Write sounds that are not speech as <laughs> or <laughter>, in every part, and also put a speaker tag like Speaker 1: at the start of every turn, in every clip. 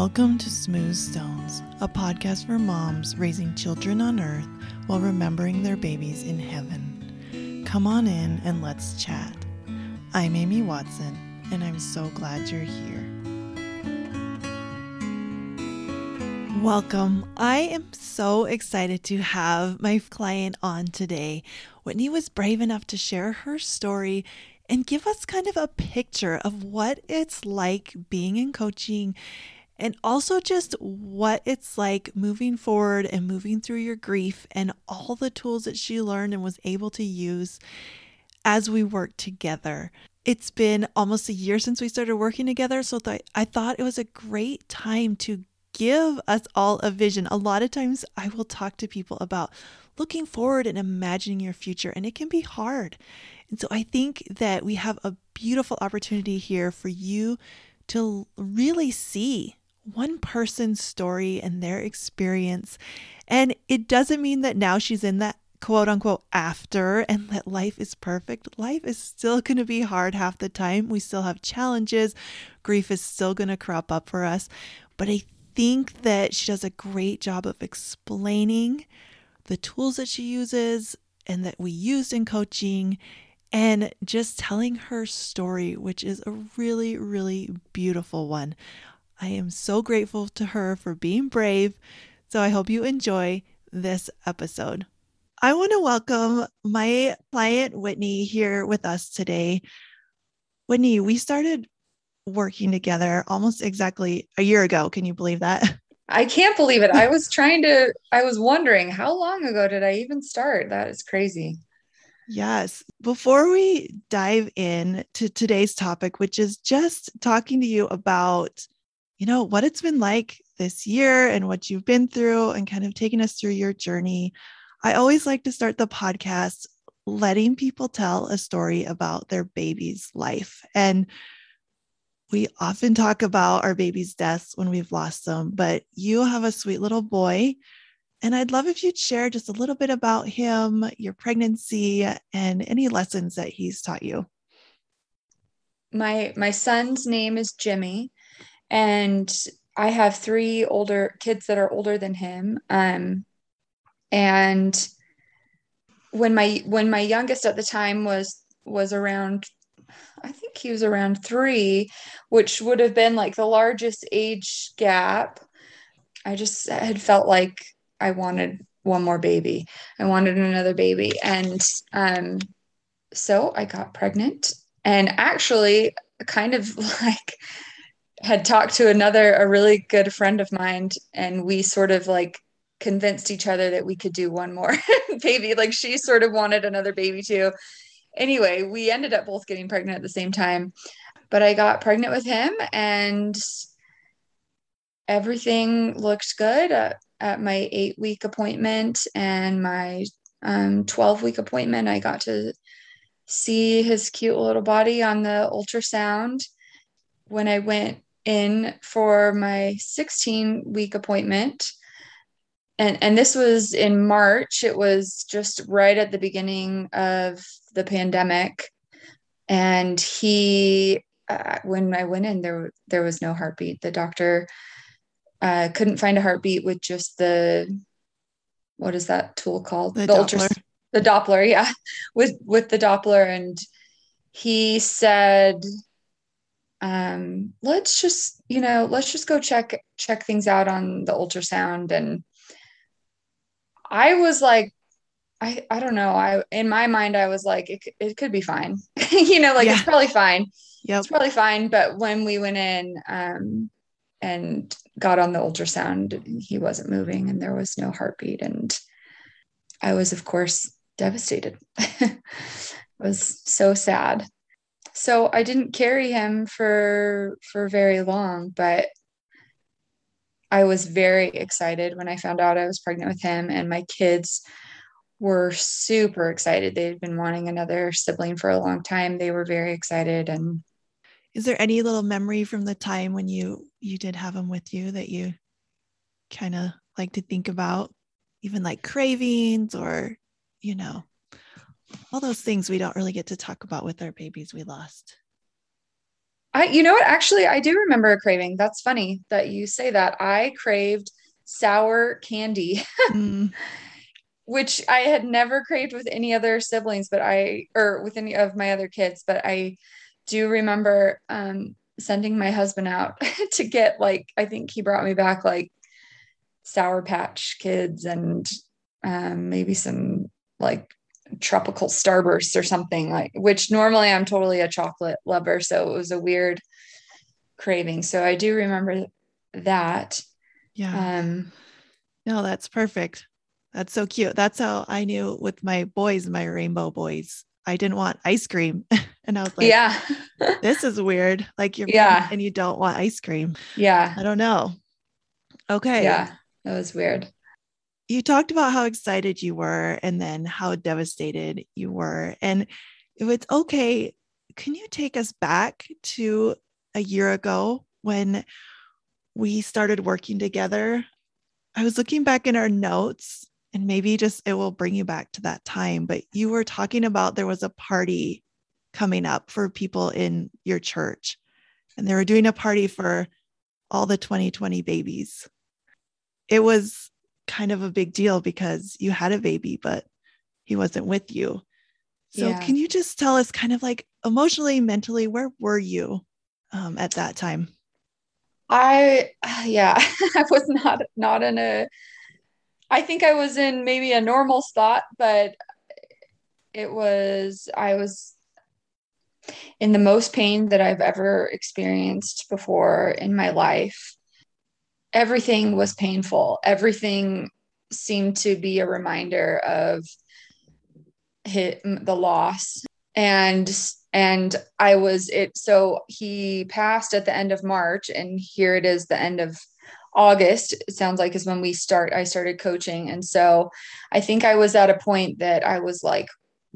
Speaker 1: Welcome to Smooth Stones, a podcast for moms raising children on earth while remembering their babies in heaven. Come on in and let's chat. I'm Amy Watson, and I'm so glad you're here. Welcome. I am so excited to have my client on today. Whitney was brave enough to share her story and give us kind of a picture of what it's like being in coaching and also just what it's like moving forward and moving through your grief and all the tools that she learned and was able to use as we work together. It's been almost a year since we started working together, so th- I thought it was a great time to give us all a vision. A lot of times I will talk to people about looking forward and imagining your future, and it can be hard. And so I think that we have a beautiful opportunity here for you to really see one person's story and their experience. And it doesn't mean that now she's in that quote unquote after and that life is perfect. Life is still going to be hard half the time. We still have challenges. Grief is still going to crop up for us. But I think that she does a great job of explaining the tools that she uses and that we used in coaching and just telling her story, which is a really, really beautiful one. I am so grateful to her for being brave. So I hope you enjoy this episode. I want to welcome my client, Whitney, here with us today. Whitney, we started working together almost exactly a year ago. Can you believe that? <laughs>
Speaker 2: I can't believe it. I was trying to, I was wondering how long ago did I even start? That is crazy.
Speaker 1: Yes. Before we dive in to today's topic, which is just talking to you about you know, what it's been like this year and what you've been through and kind of taking us through your journey. I always like to start the podcast letting people tell a story about their baby's life. And we often talk about our baby's deaths when we've lost them, but you have a sweet little boy. And I'd love if you'd share just a little bit about him, your pregnancy, and any lessons that he's taught you.
Speaker 2: My my son's name is Jimmy and I have three older kids that are older than him. Um, and when my when my youngest at the time was was around I think he was around three, which would have been like the largest age gap. I just had felt like I wanted one more baby. I wanted another baby. And um, so I got pregnant. And actually, kind of <laughs> like had talked to another a really good friend of mine and we sort of like convinced each other that we could do one more <laughs> baby. Like she sort of wanted another baby too. Anyway we ended up both getting pregnant at the same time but i got pregnant with him and everything looked good at, at my eight week appointment and my um, 12 week appointment. I got to see his cute little body on the ultrasound. When i went in for my 16 week appointment. And, and this was in March. It was just right at the beginning of the pandemic. And he, uh, when I went in, there, there was no heartbeat. The doctor uh, couldn't find a heartbeat with just the, what is that tool called?
Speaker 1: The, the Doppler.
Speaker 2: the Doppler, yeah, <laughs> with with the Doppler, and he said um, let's just you know let's just go check check things out on the ultrasound. And i was like i i don't know. I in my mind i was like it, it could be fine. <laughs> You know like yeah. it's probably fine. Yeah it's probably fine. But when we went in um and got on the ultrasound he wasn't moving and there was no heartbeat. And i was of course devastated. <laughs> It was so sad so I didn't carry him for for very long, but I was very excited when I found out I was pregnant with him and my kids were super excited. They'd been wanting another sibling for a long time. They were very excited and
Speaker 1: is there any little memory from the time when you you did have him with you that you kind of like to think about even like cravings or you know all those things we don't really get to talk about with our babies we lost.
Speaker 2: I, you know what? Actually, I do remember a craving. That's funny that you say that. I craved sour candy, <laughs> mm. which I had never craved with any other siblings, but I, or with any of my other kids, but I do remember um, sending my husband out <laughs> to get like, I think he brought me back like Sour Patch Kids and um, maybe some like tropical starbursts or something like which normally I'm totally a chocolate lover so it was a weird craving. So I do remember that.
Speaker 1: Yeah. Um no that's perfect. That's so cute. That's how I knew with my boys my rainbow boys. I didn't want ice cream. <laughs> And I was like
Speaker 2: yeah. <laughs>
Speaker 1: This is weird. Like you're yeah. and you don't want ice cream.
Speaker 2: Yeah.
Speaker 1: I don't know. Okay.
Speaker 2: Yeah. That was weird
Speaker 1: you talked about how excited you were and then how devastated you were. And if it's okay, can you take us back to a year ago when we started working together? I was looking back in our notes and maybe just it will bring you back to that time, but you were talking about there was a party coming up for people in your church and they were doing a party for all the 2020 babies. It was kind of a big deal because you had a baby, but he wasn't with you. So, yeah. can you just tell us kind of like emotionally, mentally, where were you um, at that time?
Speaker 2: I, <sighs> yeah, <laughs> I was not, not in a, I think I was in maybe a normal spot, but it was, I was in the most pain that I've ever experienced before in my life everything was painful. Everything seemed to be a reminder of hit the loss. And and I was it so he passed at the end of March and here it is the end of August it sounds like is when we start I started coaching. And so I think I was at a point that I was like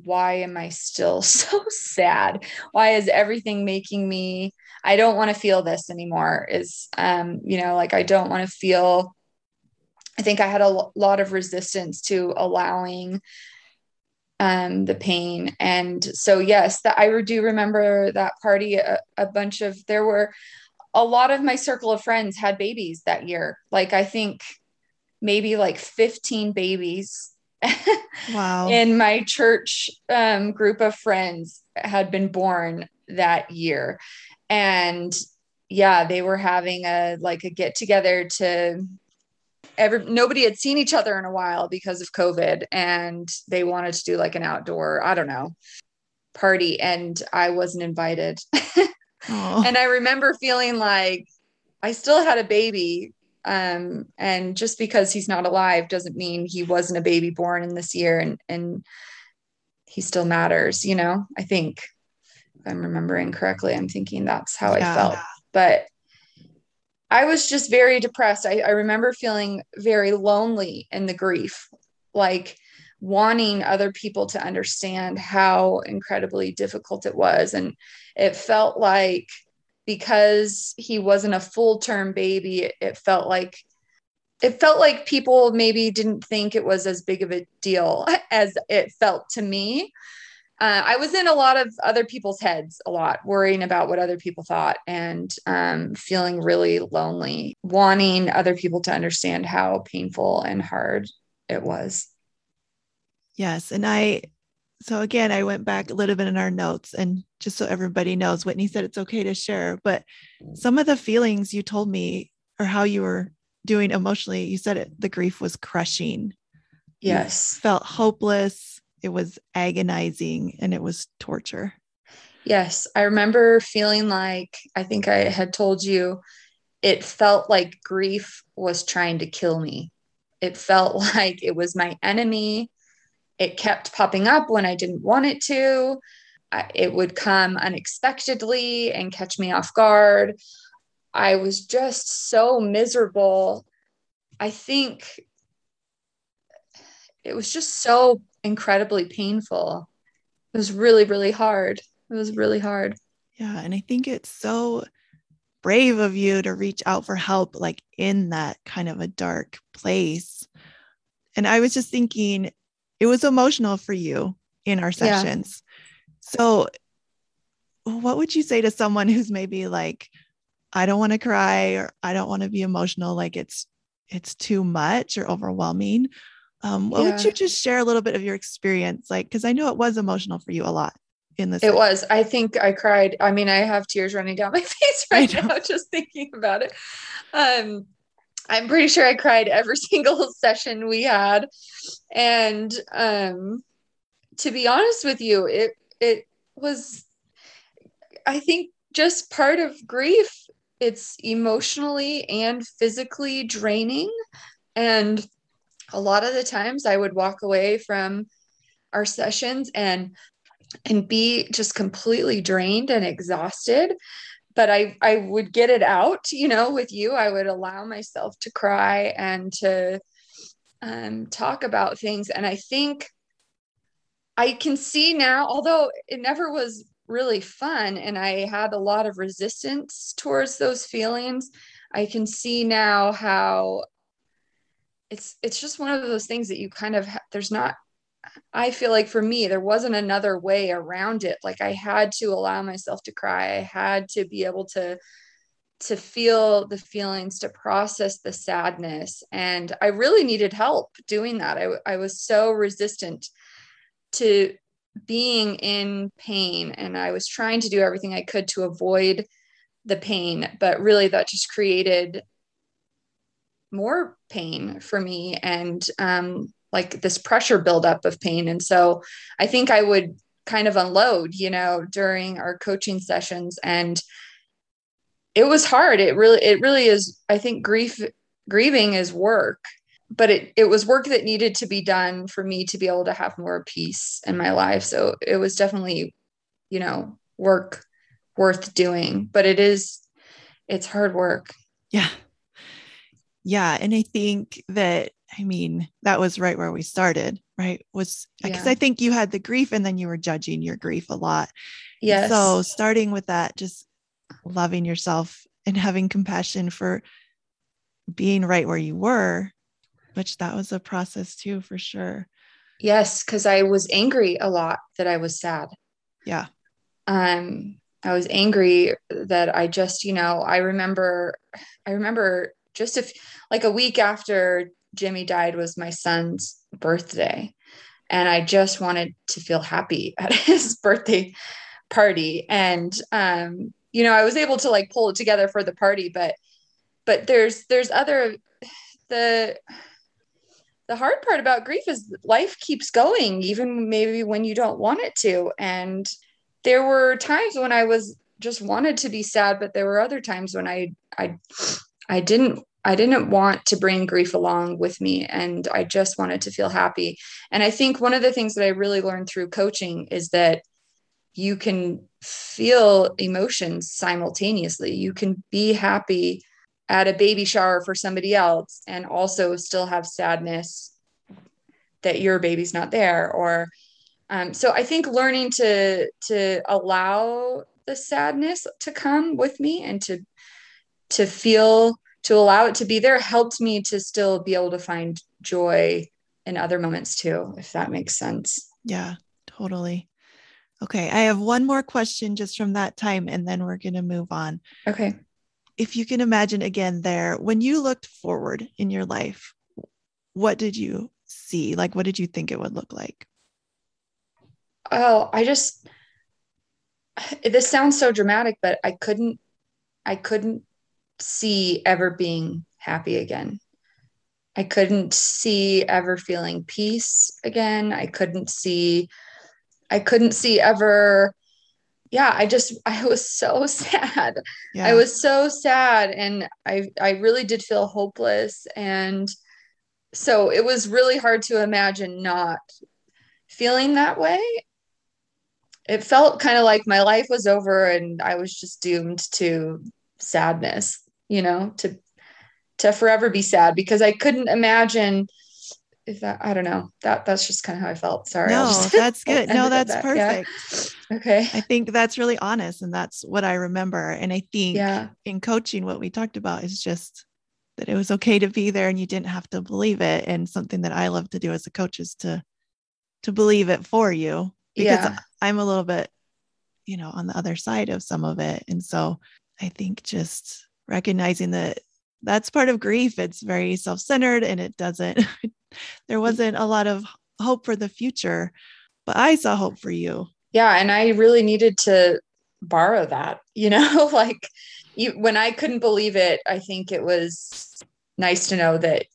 Speaker 2: why am I still <laughs> so sad? Why is everything making me I don't want to feel this anymore is um you know like I don't want to feel I think I had a lot of resistance to allowing um the pain. And so yes that I do remember that party a, a bunch of there were a lot of my circle of friends had babies that year. Like I think maybe like 15 babies <laughs>
Speaker 1: wow.
Speaker 2: in my church um, group of friends had been born that year and yeah they were having a like a get together to every nobody had seen each other in a while because of covid and they wanted to do like an outdoor i don't know party. And i wasn't invited. <laughs> And i remember feeling like i still had a baby um, and just because he's not alive doesn't mean he wasn't a baby born in this year and and he still matters you know i think I'm remembering correctly. I'm thinking that's how yeah. I felt. But I was just very depressed. I, I remember feeling very lonely in the grief, like wanting other people to understand how incredibly difficult it was. And it felt like because he wasn't a full term baby, it, it felt like it felt like people maybe didn't think it was as big of a deal <laughs> as it felt to me uh, I was in a lot of other people's heads a lot, worrying about what other people thought and um, feeling really lonely, wanting other people to understand how painful and hard it was.
Speaker 1: Yes. And I, so again, I went back a little bit in our notes and just so everybody knows, Whitney said it's okay to share, but some of the feelings you told me or how you were doing emotionally, you said it, the grief was crushing.
Speaker 2: Yes.
Speaker 1: You felt hopeless it was agonizing and it was torture.
Speaker 2: Yes, I remember feeling like I think I had told you it felt like grief was trying to kill me. It felt <laughs> like it was my enemy. It kept popping up when I didn't want it to. It would come unexpectedly and catch me off guard. I was just so miserable. I think it was just so incredibly painful. It was really, really hard. It was really hard.
Speaker 1: Yeah. And I think it's so brave of you to reach out for help, like in that kind of a dark place. And I was just thinking, it was emotional for you in our sessions. Yeah. So what would you say to someone who's maybe like, I don't want to cry or I don't want to be emotional, like it's it's too much or overwhelming? Um, what yeah. would you just share a little bit of your experience? Like, because I know it was emotional for you a lot in this.
Speaker 2: It was. I think I cried. I mean, I have tears running down <laughs> my face right now just thinking about it. Um, I'm pretty sure I cried every <laughs> single session we had. And um, to be honest with you, it it was I think just part of grief. It's emotionally and physically draining. And a lot of the times I would walk away from our sessions and and be just completely drained and exhausted but I I would get it out, you know, with you. I would allow myself to cry and to um, talk about things. And I think I can see now, although it never was really fun and I had a lot of resistance towards those feelings, I can see now how it's it's just one of those things that you kind of there's not I feel like for me, there wasn't another way around it. Like I had to allow myself to cry. I had to be able to to feel the feelings, to process the sadness. And I really needed help doing that. I, I was so resistant to being in pain. And I was trying to do everything I could to avoid the pain. But really, that just created more pain for me. And um, like this pressure buildup of pain. And so I think I would kind of unload, you know, during our coaching sessions. And it was hard. It really, it really is. I think grief, grieving is work, but it, it was work that needed to be done for me to be able to have more peace in my life. So it was definitely, you know, work worth doing, but it is, it's hard work.
Speaker 1: Yeah. Yeah. And I think that I mean, that was right where we started, right? Was because yeah. I think you had the grief and then you were judging your grief a lot.
Speaker 2: Yes.
Speaker 1: So starting with that, just loving yourself and having compassion for being right where you were, which that was a process too, for sure.
Speaker 2: Yes, because I was angry a lot that I was sad.
Speaker 1: Yeah.
Speaker 2: Um, I was angry that I just, you know, I remember, I remember just if like a week after Jimmy died was my son's birthday. And I just wanted to feel happy <laughs> at his birthday party. And um, you know, I was able to like pull it together for the party, but but there's there's other the the hard part about grief is life keeps going even maybe when you don't want it to and there were times when i was just wanted to be sad but there were other times when i i i didn't I didn't want to bring grief along with me and I just wanted to feel happy. And I think one of the things that I really learned through coaching is that you can feel emotions simultaneously. You can be happy at a baby shower for somebody else and also still have sadness that your baby's not there or um, so I think learning to to allow the sadness to come with me and to to feel to allow it to be there helped me to still be able to find joy in other moments too, if that makes sense.
Speaker 1: Yeah, totally. Okay, I have one more question just from that time, and then we're going to move on.
Speaker 2: Okay.
Speaker 1: If you can imagine again, there, when you looked forward in your life, what did you see? Like, what did you think it would look like?
Speaker 2: Oh, I just, <sighs> this sounds so dramatic, but I couldn't, I couldn't see ever being happy again. I couldn't see ever feeling peace again. I couldn't see, I couldn't see ever. Yeah, I just, <laughs> I was so sad. Yeah. I was so sad. And I, I really did feel hopeless. And so it was really hard to imagine not feeling that way. It felt kind of like my life was over and I was just doomed to sadness you know, to to forever be sad because I couldn't imagine if that I don't know. That that's just kind of how I felt. Sorry.
Speaker 1: No, <laughs> that's good. no, that's that. perfect.
Speaker 2: Yeah. Okay.
Speaker 1: I think that's really honest and that's what I remember. And I think
Speaker 2: yeah.
Speaker 1: in coaching what we talked about is just that it was okay to be there and you didn't have to believe it. And something that I love to do as a coach is to to believe it for you because yeah. I'm a little bit you know, on the other side of some of it. And so I think just recognizing that that's part of grief. It's very self centered and it doesn't, <laughs> there wasn't a lot of hope for the future, but I saw hope for you.
Speaker 2: Yeah. And I really needed to borrow that, <laughs> you know, <laughs> like you, when I couldn't believe it, I think it was nice to know that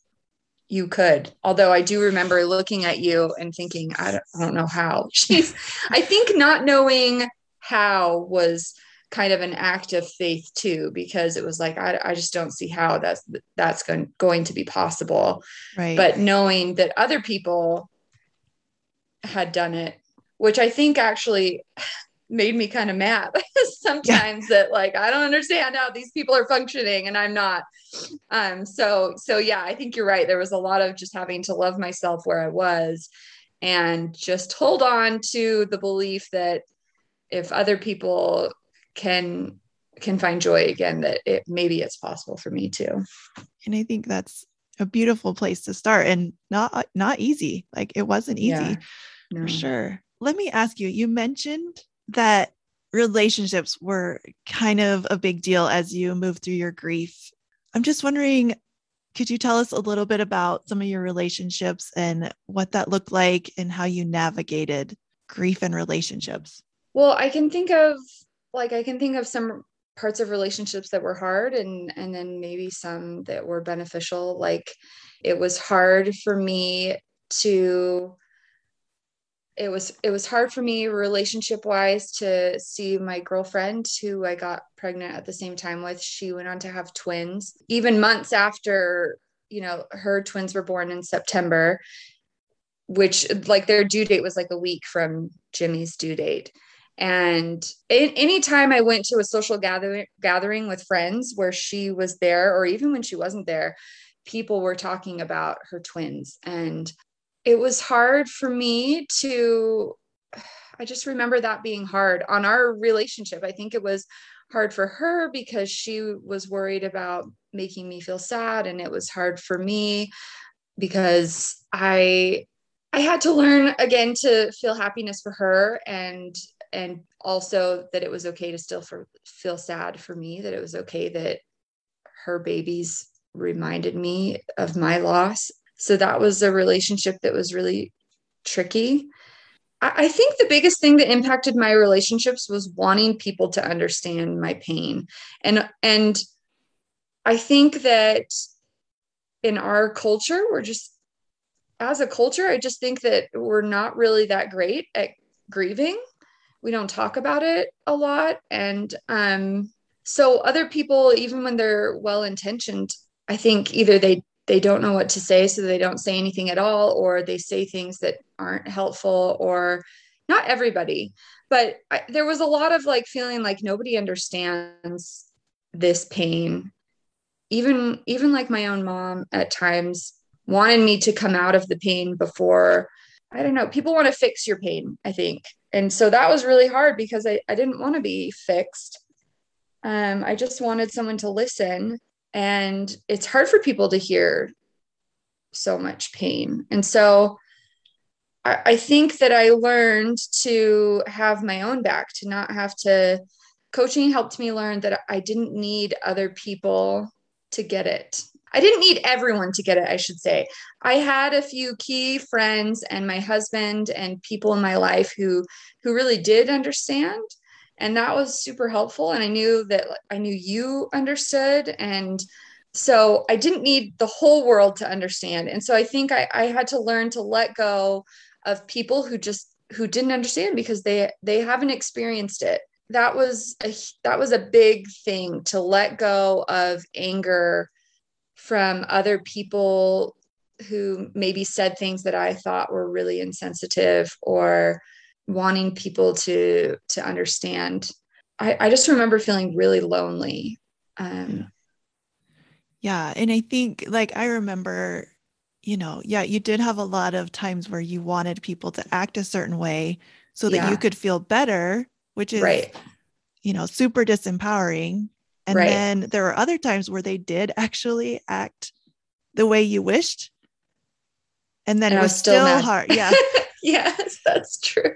Speaker 2: you could. Although I do remember looking at you and thinking, I don't, I don't know how. She's, I think not knowing how was kind of an act of faith too, because it was like, I, I just don't see how that's, that's going, going to be possible.
Speaker 1: Right.
Speaker 2: But knowing that other people had done it, which I think actually made me kind of mad <laughs> sometimes yeah. that like I don't understand how these people are functioning and I'm not. Um so so yeah, I think you're right. There was a lot of just having to love myself where I was and just hold on to the belief that if other people can can find joy again that it maybe it's possible for me too.
Speaker 1: And I think that's a beautiful place to start and not not easy. Like it wasn't easy yeah, no. for sure. Let me ask you, you mentioned that relationships were kind of a big deal as you moved through your grief. I'm just wondering could you tell us a little bit about some of your relationships and what that looked like and how you navigated grief and relationships?
Speaker 2: Well, I can think of like I can think of some parts of relationships that were hard and and then maybe some that were beneficial. Like it was hard for me to it was it was hard for me relationship wise to see my girlfriend who I got pregnant at the same time with. She went on to have twins. Even months after you know her twins were born in September which like their due date was like a week from Jimmy's due date and in, anytime I went to a social gathering gathering with friends where she was there or even when she wasn't there people were talking about her twins and it was hard for me to I just remember that being hard on our relationship. I think it was hard for her because she was worried about making me feel sad and it was hard for me because I I had to learn again to feel happiness for her and and also that it was okay to still for, feel sad for me that it was okay that her babies reminded me of my loss so that was a relationship that was really tricky. I, think the biggest thing that impacted my relationships was wanting people to understand my pain. And and I think that in our culture, we're just as a culture, I just think that we're not really that great at grieving. We don't talk about it a lot. And um, so other people, even when they're well intentioned, I think either they they don't know what to say so they don't say anything at all or they say things that aren't helpful or not everybody. But I, there was a lot of like feeling like nobody understands this pain. Even even like my own mom at times wanted me to come out of the pain before i don't know people want to fix your pain i think and so that was really hard because i, I didn't want to be fixed. Um, i just wanted someone to listen and it's hard for people to hear so much pain. And so I, I think that i learned to have my own back to not have to coaching helped me learn that i didn't need other people to get it I didn't need everyone to get it, I should say. I had a few key friends and my husband and people in my life who who really did understand and that was super helpful and i knew that i knew you understood and so i didn't need the whole world to understand and so i think i, I had to learn to let go of people who just who didn't understand because they they haven't experienced it that was a that was a big thing to let go of anger from other people who maybe said things that i thought were really insensitive or wanting people to to understand. I, I just remember feeling really lonely. Um
Speaker 1: yeah. And i think like i remember you know yeah you did have a lot of times where you wanted people to act a certain way so that yeah. you could feel better which is right. you know super disempowering and right. then there are other times where they did actually act the way you wished and then and it was, was still, still hard yeah <laughs>
Speaker 2: yes, that's true.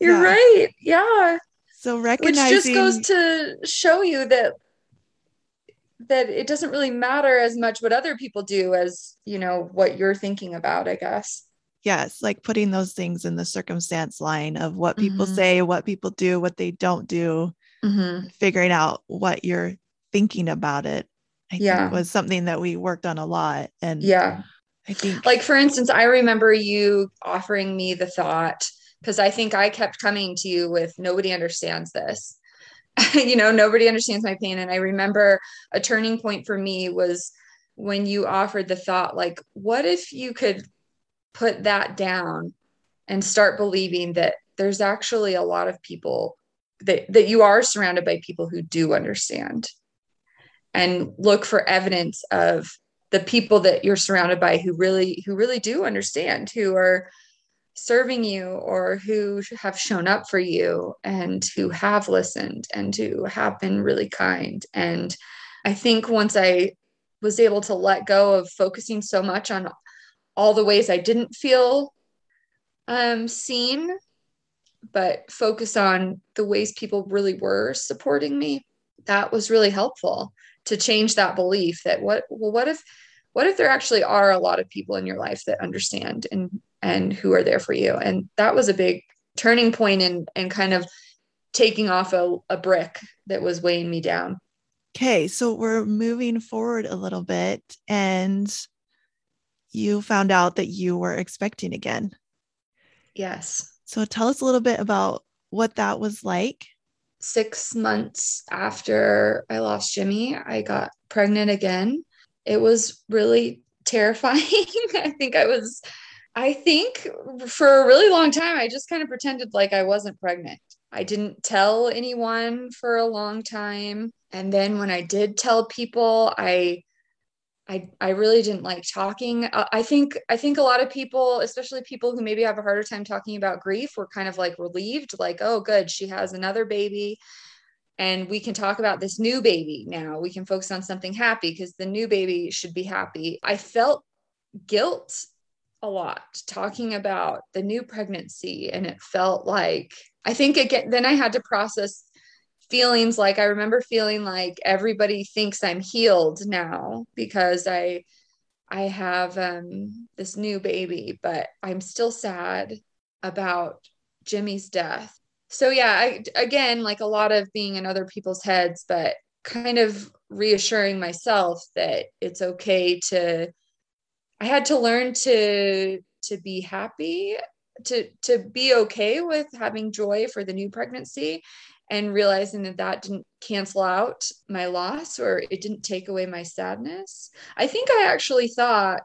Speaker 2: You're
Speaker 1: Yeah.
Speaker 2: right. Yeah.
Speaker 1: So recognizing Which
Speaker 2: just goes to show you that that it doesn't really matter as much what other people do as, you know, what you're thinking about, I guess.
Speaker 1: yes, like putting those things in the circumstance line of what people
Speaker 2: Mhm.
Speaker 1: say, what people do, what they don't do,
Speaker 2: Mm-hmm.
Speaker 1: figuring out what you're thinking about it. I
Speaker 2: Yeah.
Speaker 1: think was something that we worked on a lot. And
Speaker 2: Yeah.
Speaker 1: I think
Speaker 2: Like for instance, I remember you offering me the thought because I think I kept coming to you with nobody understands this. <laughs> you know, nobody understands my pain. And I remember a turning point for me was when you offered the thought, like, what if you could put that down and start believing that there's actually a lot of people that, that you are surrounded by people who do understand and look for evidence of the people that you're surrounded by who really who really do understand who are serving you or who have shown up for you and who have listened and who have been really kind. And i think once i was able to let go of focusing so much on all the ways i didn't feel um, seen but focus on the ways people really were supporting me that was really helpful to change that belief that what well what if what if there actually are a lot of people in your life that understand and and who are there for you? And that was a big turning point in and kind of taking off a, a brick that was weighing me down.
Speaker 1: Okay, so we're moving forward a little bit, and you found out that you were expecting again.
Speaker 2: yes
Speaker 1: So tell us a little bit about what that was like.
Speaker 2: six months after I lost Jimmy, I got pregnant again. It was really terrifying. <laughs> I think I was, I think for a really long time, I just kind of pretended like I wasn't pregnant. I didn't tell anyone for a long time. And then when I did tell people, I I, I really didn't like talking. Uh, I think I think a lot of people, especially people who maybe have a harder time talking about grief, were kind of like relieved, like, oh, good, she has another baby, and we can talk about this new baby now. We can focus on something happy because the new baby should be happy. I felt guilt a lot talking about the new pregnancy, and it felt like I think again. Then I had to process feelings like I remember feeling like everybody thinks I'm healed now because I I have um this new baby, but I'm still sad about Jimmy's death. So yeah, I again like a lot of being in other people's heads, but kind of reassuring myself that it's okay to I had to learn to to be happy to to be okay with having joy for the new pregnancy and realizing that that didn't cancel out my loss or it didn't take away my sadness. I think I actually thought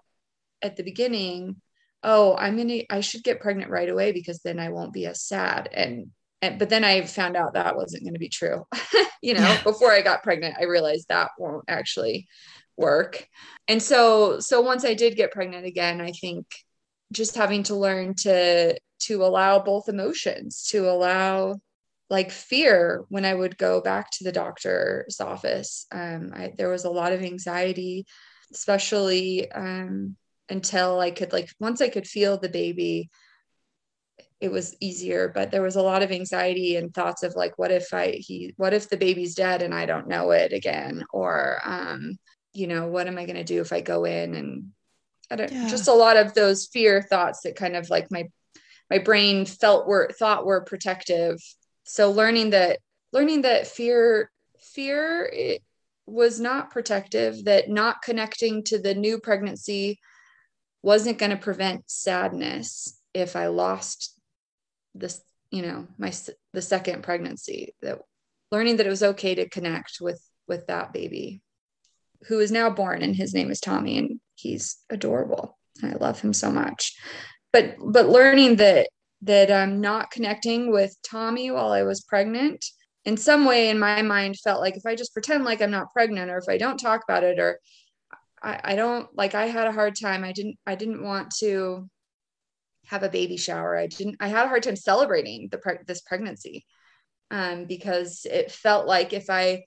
Speaker 2: at the beginning, oh, I'm going to I should get pregnant right away because then I won't be as sad and and but then I found out that wasn't going to be true. <laughs> you know,
Speaker 1: Yeah.
Speaker 2: before I got pregnant, I realized that won't actually work. And so so once I did get pregnant again, I think just having to learn to to allow both emotions, to allow like fear when I would go back to the doctor's office. Um, I, there was a lot of anxiety, especially um, until I could like once I could feel the baby, it was easier. But there was a lot of anxiety and thoughts of like, what if I he what if the baby's dead and I don't know it again, or um, you know, what am I going to do if I go in and I don't
Speaker 1: Yeah.
Speaker 2: just a lot of those fear thoughts that kind of like my my brain felt were thought were protective so learning that learning that fear fear was not protective that not connecting to the new pregnancy wasn't going to prevent sadness if i lost this you know my the second pregnancy. That learning that it was okay to connect with with that baby who is now born and his name is tommy and he's adorable. I love him so much. But but learning that that I'm not connecting with Tommy while I was pregnant in some way in my mind felt like if I just pretend like I'm not pregnant or if I don't talk about it or I, I don't like I had a hard time. I didn't I didn't want to have a baby shower. I didn't I had a hard time celebrating the this pregnancy um, because it felt like if I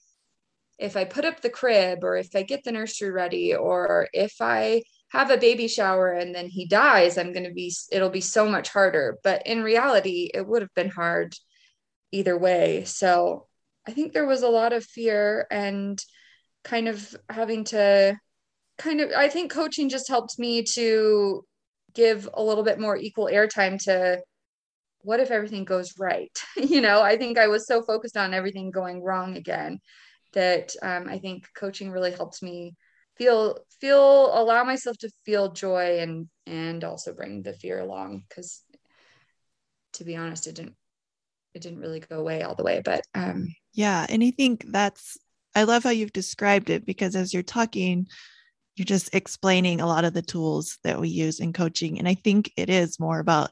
Speaker 2: if I put up the crib or if I get the nursery ready or if I have a baby shower and then he dies, I'm going to be, it'll be so much harder. But in reality, it would have been hard either way. So I think there was a lot of fear and kind of having to kind of, I think coaching just helped me to give a little bit more equal airtime to what if everything goes right? <laughs> you know, I think I was so focused on everything going wrong again that um, I think coaching really helped me feel feel allow myself to feel joy and and also bring the fear along because to be honest it didn't it didn't really go away all the way but um
Speaker 1: yeah and i think that's i love how you've described it because as you're talking you're just explaining a lot of the tools that we use in coaching and i think it is more about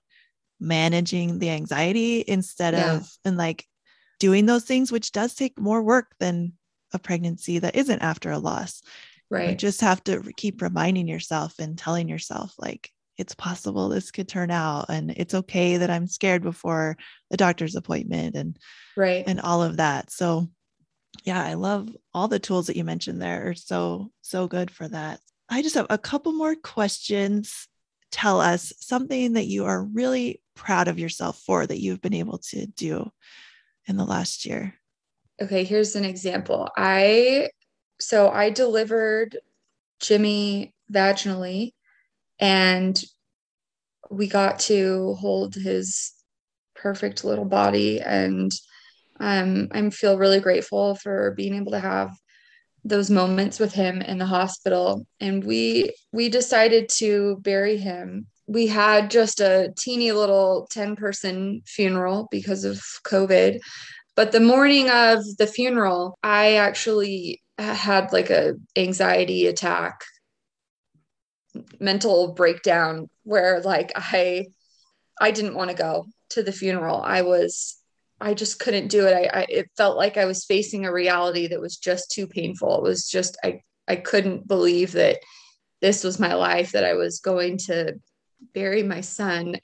Speaker 1: managing the anxiety instead yeah. of and like doing those things which does take more work than a pregnancy that isn't after a loss
Speaker 2: right.
Speaker 1: you just have to keep reminding yourself and telling yourself like it's possible this could turn out and it's okay that i'm scared before the doctor's appointment and
Speaker 2: right.
Speaker 1: and all of that. So yeah i love all the tools that you mentioned there are so so good for that. I just have a couple more questions. Tell us something that you are really proud of yourself for that you've been able to do in the last year.
Speaker 2: Okay here's an example. I so i delivered jimmy vaginally and we got to hold his perfect little body and um, i feel really grateful for being able to have those moments with him in the hospital. And we we decided to bury him. We had just a teeny little 10 person funeral because of covid but the morning of the funeral i actually had like a anxiety attack mental breakdown where like I I didn't want to go to the funeral. I was I just couldn't do it. I, I it felt like I was facing a reality that was just too painful. It was just I I couldn't believe that this was my life that I was going to bury my son.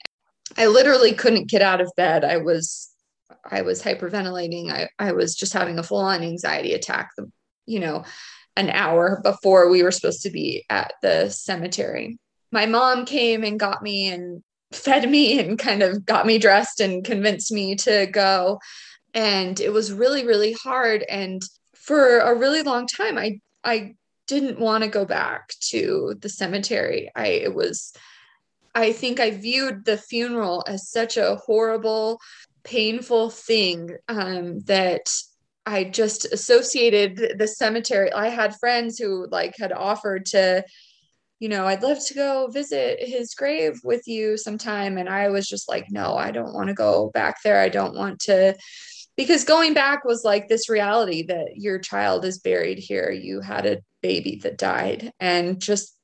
Speaker 2: I literally couldn't get out of bed. I was I was hyperventilating. I, I was just having a full-on anxiety attack. You know, an hour before we were supposed to be at the cemetery. My mom came and got me and fed me <laughs> and kind of got me dressed and convinced me to go. And it was really, really hard. And for a really long time, I, I didn't want to go back to the cemetery. I, it was, I think I viewed the funeral as such a horrible, painful thing um, that I just associated the cemetery. I had friends who like had offered to, you know, I'd love to go visit his grave with you sometime. And I was just like, no, I don't want to go back there. I don't want to, because going back was like this reality that your child is buried here. You had a baby that died. And just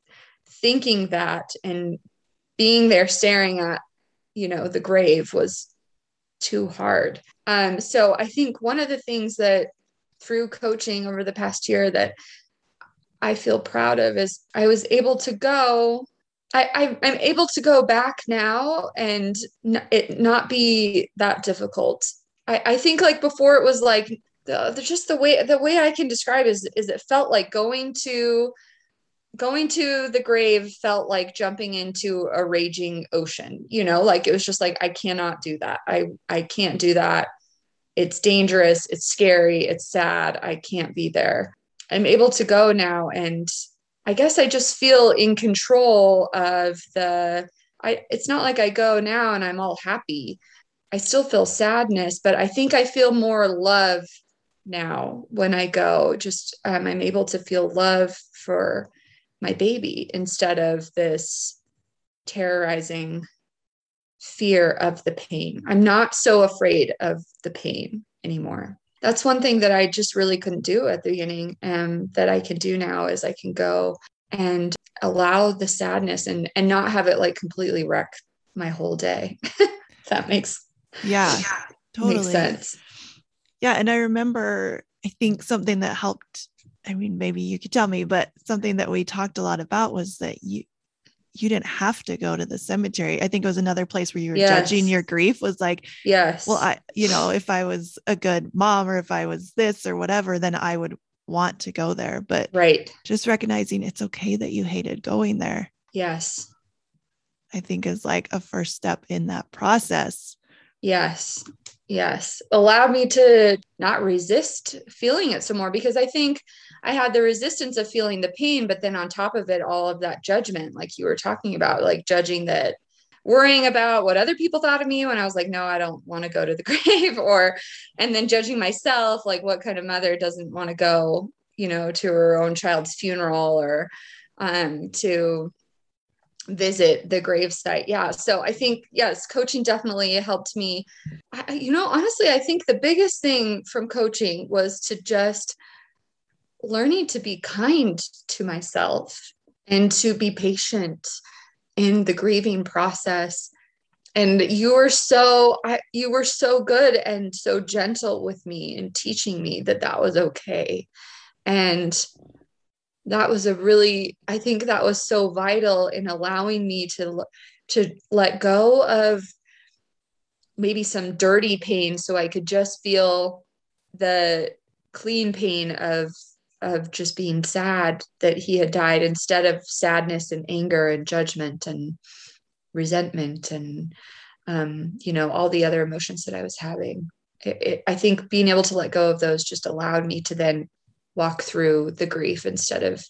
Speaker 2: thinking that and being there staring at, you know, the grave was too hard. Um, so I think one of the things that through coaching over the past year that I feel proud of is I was able to go. I, I am able to go back now and n- it not be that difficult. I, I think like before it was like the, the just the way the way I can describe is is it felt like going to going to the grave felt like jumping into a raging ocean you know like it was just like i cannot do that. I i can't do that. It's dangerous. It's scary. It's sad. I can't be there. I'm able to go now and i guess i just feel in control of the i it's not like i go now and i'm all happy. I still feel sadness but i think i feel more love now when i go. Just um, i'm able to feel love for my baby instead of this terrorizing fear of the pain. I'm not so afraid of the pain anymore. That's one thing that I just really couldn't do at the beginning and that I can do now is I can go and allow the sadness and and not have it like completely wreck my whole day. <laughs> that makes
Speaker 1: yeah, totally
Speaker 2: makes sense.
Speaker 1: Yeah, and I remember I think something that helped I mean, maybe you could tell me, but something that we talked a lot about was that you you didn't have to go to the cemetery. I think it was another place where you were yes. judging your grief was like,
Speaker 2: yes,
Speaker 1: well, I, you know, if I was a good mom or if I was this or whatever, then I would want to go there. But
Speaker 2: right.
Speaker 1: Just recognizing it's okay that you hated going there.
Speaker 2: Yes.
Speaker 1: I think is like a first step in that process.
Speaker 2: Yes. Yes. Allowed me to not resist feeling it some more because I think I had the resistance of feeling the pain, but then on top of it, all of that judgment, like you were talking about, like judging that worrying about what other people thought of me when I was like, no, I don't want to go to the <laughs> grave, or and then judging myself, like what kind of mother doesn't want to go, you know, to her own child's funeral or um to visit the grave site. Yeah. So I think, yes, coaching definitely helped me. I, you know, honestly, I think the biggest thing from coaching was to just learning to be kind to myself and to be patient in the grieving process. And you were so I, you were so good and so gentle with me and teaching me that that was okay. And that was a really i think that was so vital in allowing me to to let go of maybe some dirty pain so i could just feel the clean pain of of just being sad that he had died instead of sadness and anger and judgment and resentment and um, you know all the other emotions that i was having it, it, i think being able to let go of those just allowed me to then walk through the grief instead of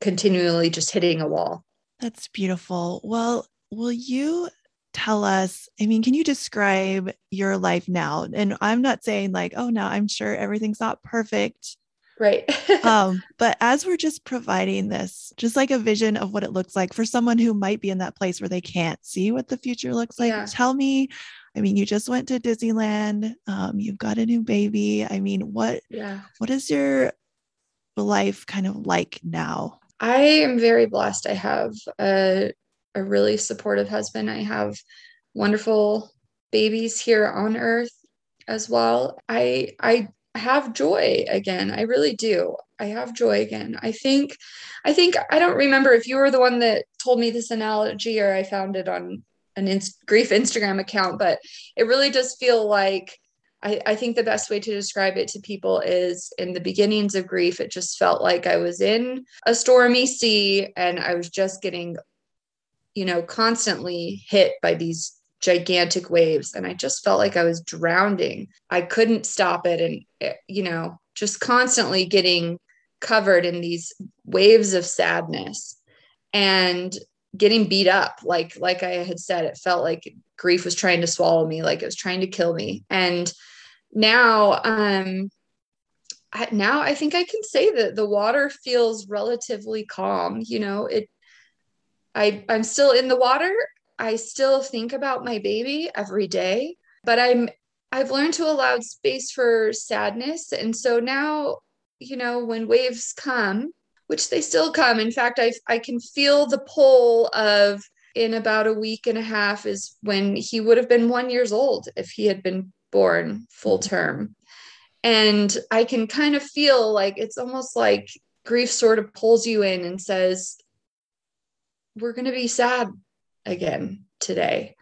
Speaker 2: continually just hitting a wall.
Speaker 1: That's beautiful. Well, will you tell us? I mean, can you describe your life now? And I'm not saying like, oh, no, I'm sure everything's not perfect.
Speaker 2: Right. <laughs>
Speaker 1: um, but as we're just providing this, just like a vision of what it looks like for someone who might be in that place where they can't see what the future looks like, yeah. tell me. I mean, you just went to Disneyland. Um, you've got a new baby. I mean, what?
Speaker 2: Yeah.
Speaker 1: What is your life kind of like now?
Speaker 2: I am very blessed. I have a, a really supportive husband. I have wonderful babies here on earth as well. I I have joy again. I really do. I have joy again. I think I think I don't remember if you were the one that told me this analogy or I found it on an grief Instagram account, but it really does feel like I, I think the best way to describe it to people is in the beginnings of grief, it just felt like I was in a stormy sea and I was just getting, you know, constantly hit by these gigantic waves. And I just felt like I was drowning. I couldn't stop it. And, eh, you know, just constantly getting covered in these waves of sadness and getting beat up like like i had said it felt like grief was trying to swallow me like it was trying to kill me and now um now i think i can say that the water feels relatively calm you know it i i'm still in the water i still think about my baby every day but i'm i've learned to allow space for sadness and so now you know when waves come which they still come in fact i i can feel the pull of in about a week and a half is when he would have been 1 years old if he had been born full mm-hmm. term. And I can kind of feel like it's almost like grief sort of pulls you in and says, We're going to be sad again today.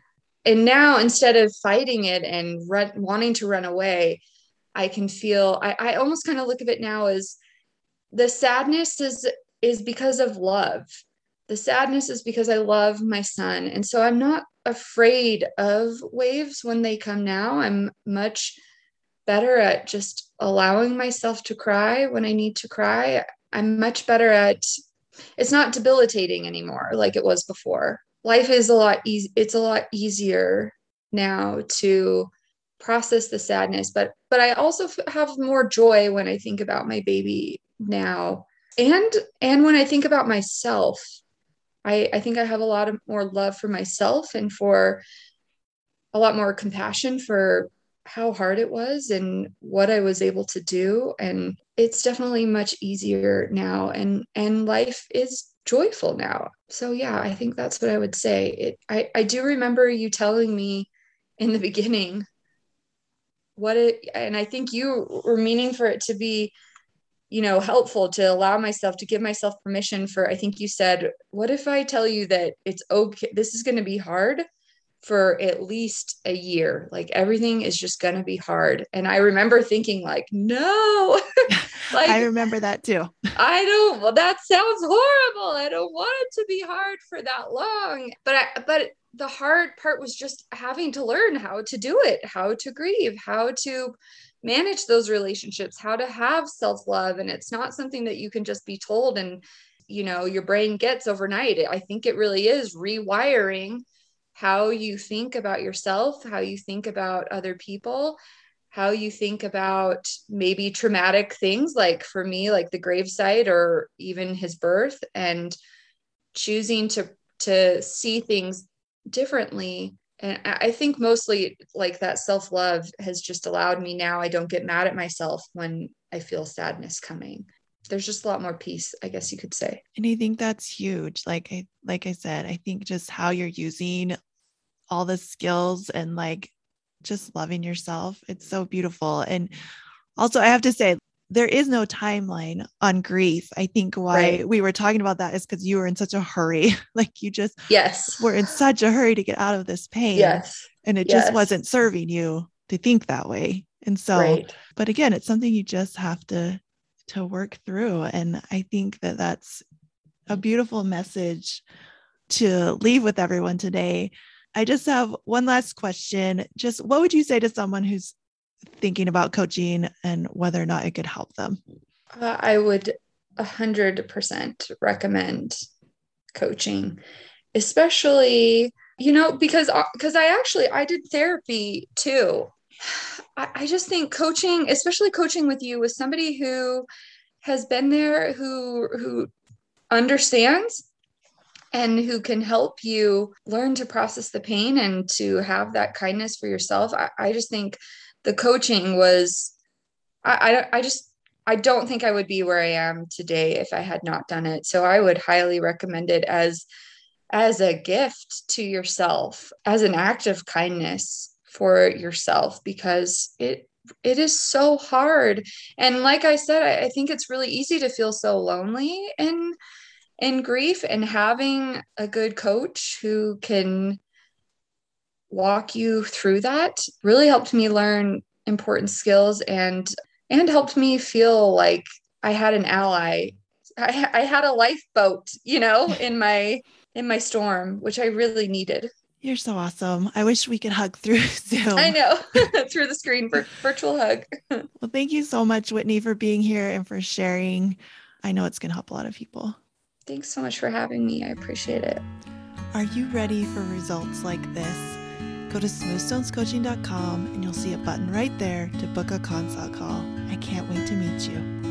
Speaker 2: And now instead of fighting it and wanting to run away, I can feel, I, I almost kind of look at it now as the sadness is is because of love the sadness is because I love my son. And so I'm not afraid of waves when they come now. I'm much better at just allowing myself to cry when I need to cry. I'm much better at it's not debilitating anymore like it was before. Life is a lot easy it's a lot easier now to process the sadness but but I also have more joy when I think about my baby now and and when I think about myself I, I think I have a lot of more love for myself and for a lot more compassion for how hard it was and what I was able to do. And it's definitely much easier now and and life is joyful now. So yeah, I think that's what I would say. It I, I do remember you telling me in the <laughs> beginning what it and I think you were meaning for it to be you know helpful to allow myself to give myself permission for i think you said what if i tell you that it's okay this is going to be hard for at least a year. Like everything is just going to be hard. And I remember thinking like, no. <laughs>
Speaker 1: like I remember that too.
Speaker 2: I don't well that sounds horrible. I don't want it to be hard for that long. But I but the hard part was just having to learn how to do it, how to grieve, how to manage those relationships, how to have self-love and it's not something that you can just be told and you know your brain gets overnight. I think it really is rewiring how you think about yourself, how you think about other people, how you think about maybe traumatic things like for me like the gravesite or even his birth and choosing to to see things differently. And i think mostly like that self-love has just allowed me now i don't get mad at myself when i feel sadness coming there's just a lot more peace i guess you could say.
Speaker 1: And i think that's huge. Like i like i said i think just how you're using all the skills and like just loving yourself it's so beautiful. And also i have to say there is no timeline on grief. I think why right. we were talking about that is because you were in such a hurry. <laughs> Like you just
Speaker 2: yes.
Speaker 1: were in such a hurry to get out of this pain.
Speaker 2: Yes.
Speaker 1: And it
Speaker 2: yes.
Speaker 1: just wasn't serving you to think that way. And so right. but again it's something you just have to to work through. And I think that that's a beautiful message to leave with everyone today. I just have one last question. Just what would you say to someone who's thinking about coaching and whether or not it could help them?
Speaker 2: Uh, I would 100% recommend coaching, especially, you know, because because uh, I actually I did therapy too I, just think coaching, especially coaching with you, with somebody who has been there, who who understands and who can help you learn to process the pain and to have that kindness for yourself. I, I just think the coaching was I, I I just I don't think I would be where I am today if I had not done it. So I would highly recommend it as as a gift to yourself, as an act of kindness for yourself because it it is so hard. And like i said I, I, think it's really easy to feel so lonely in in grief and having a good coach who can walk you through that really helped me learn important skills and and helped me feel like i had an ally. I, I had a lifeboat you know in my in my storm which i really needed
Speaker 1: you're so awesome. I wish we could hug through <laughs> Zoom.
Speaker 2: I know, <laughs> through the screen, for virtual hug. <laughs>
Speaker 1: well, thank you so much, Whitney, for being here and for sharing. I know it's going to help a lot of people.
Speaker 2: Thanks so much for having me. I appreciate it.
Speaker 1: Are you ready for results like this? Go to smoothstonescoaching.com and you'll see a button right there to book a consult call. I can't wait to meet you.